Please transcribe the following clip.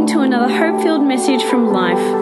listening to another hope filled message from life.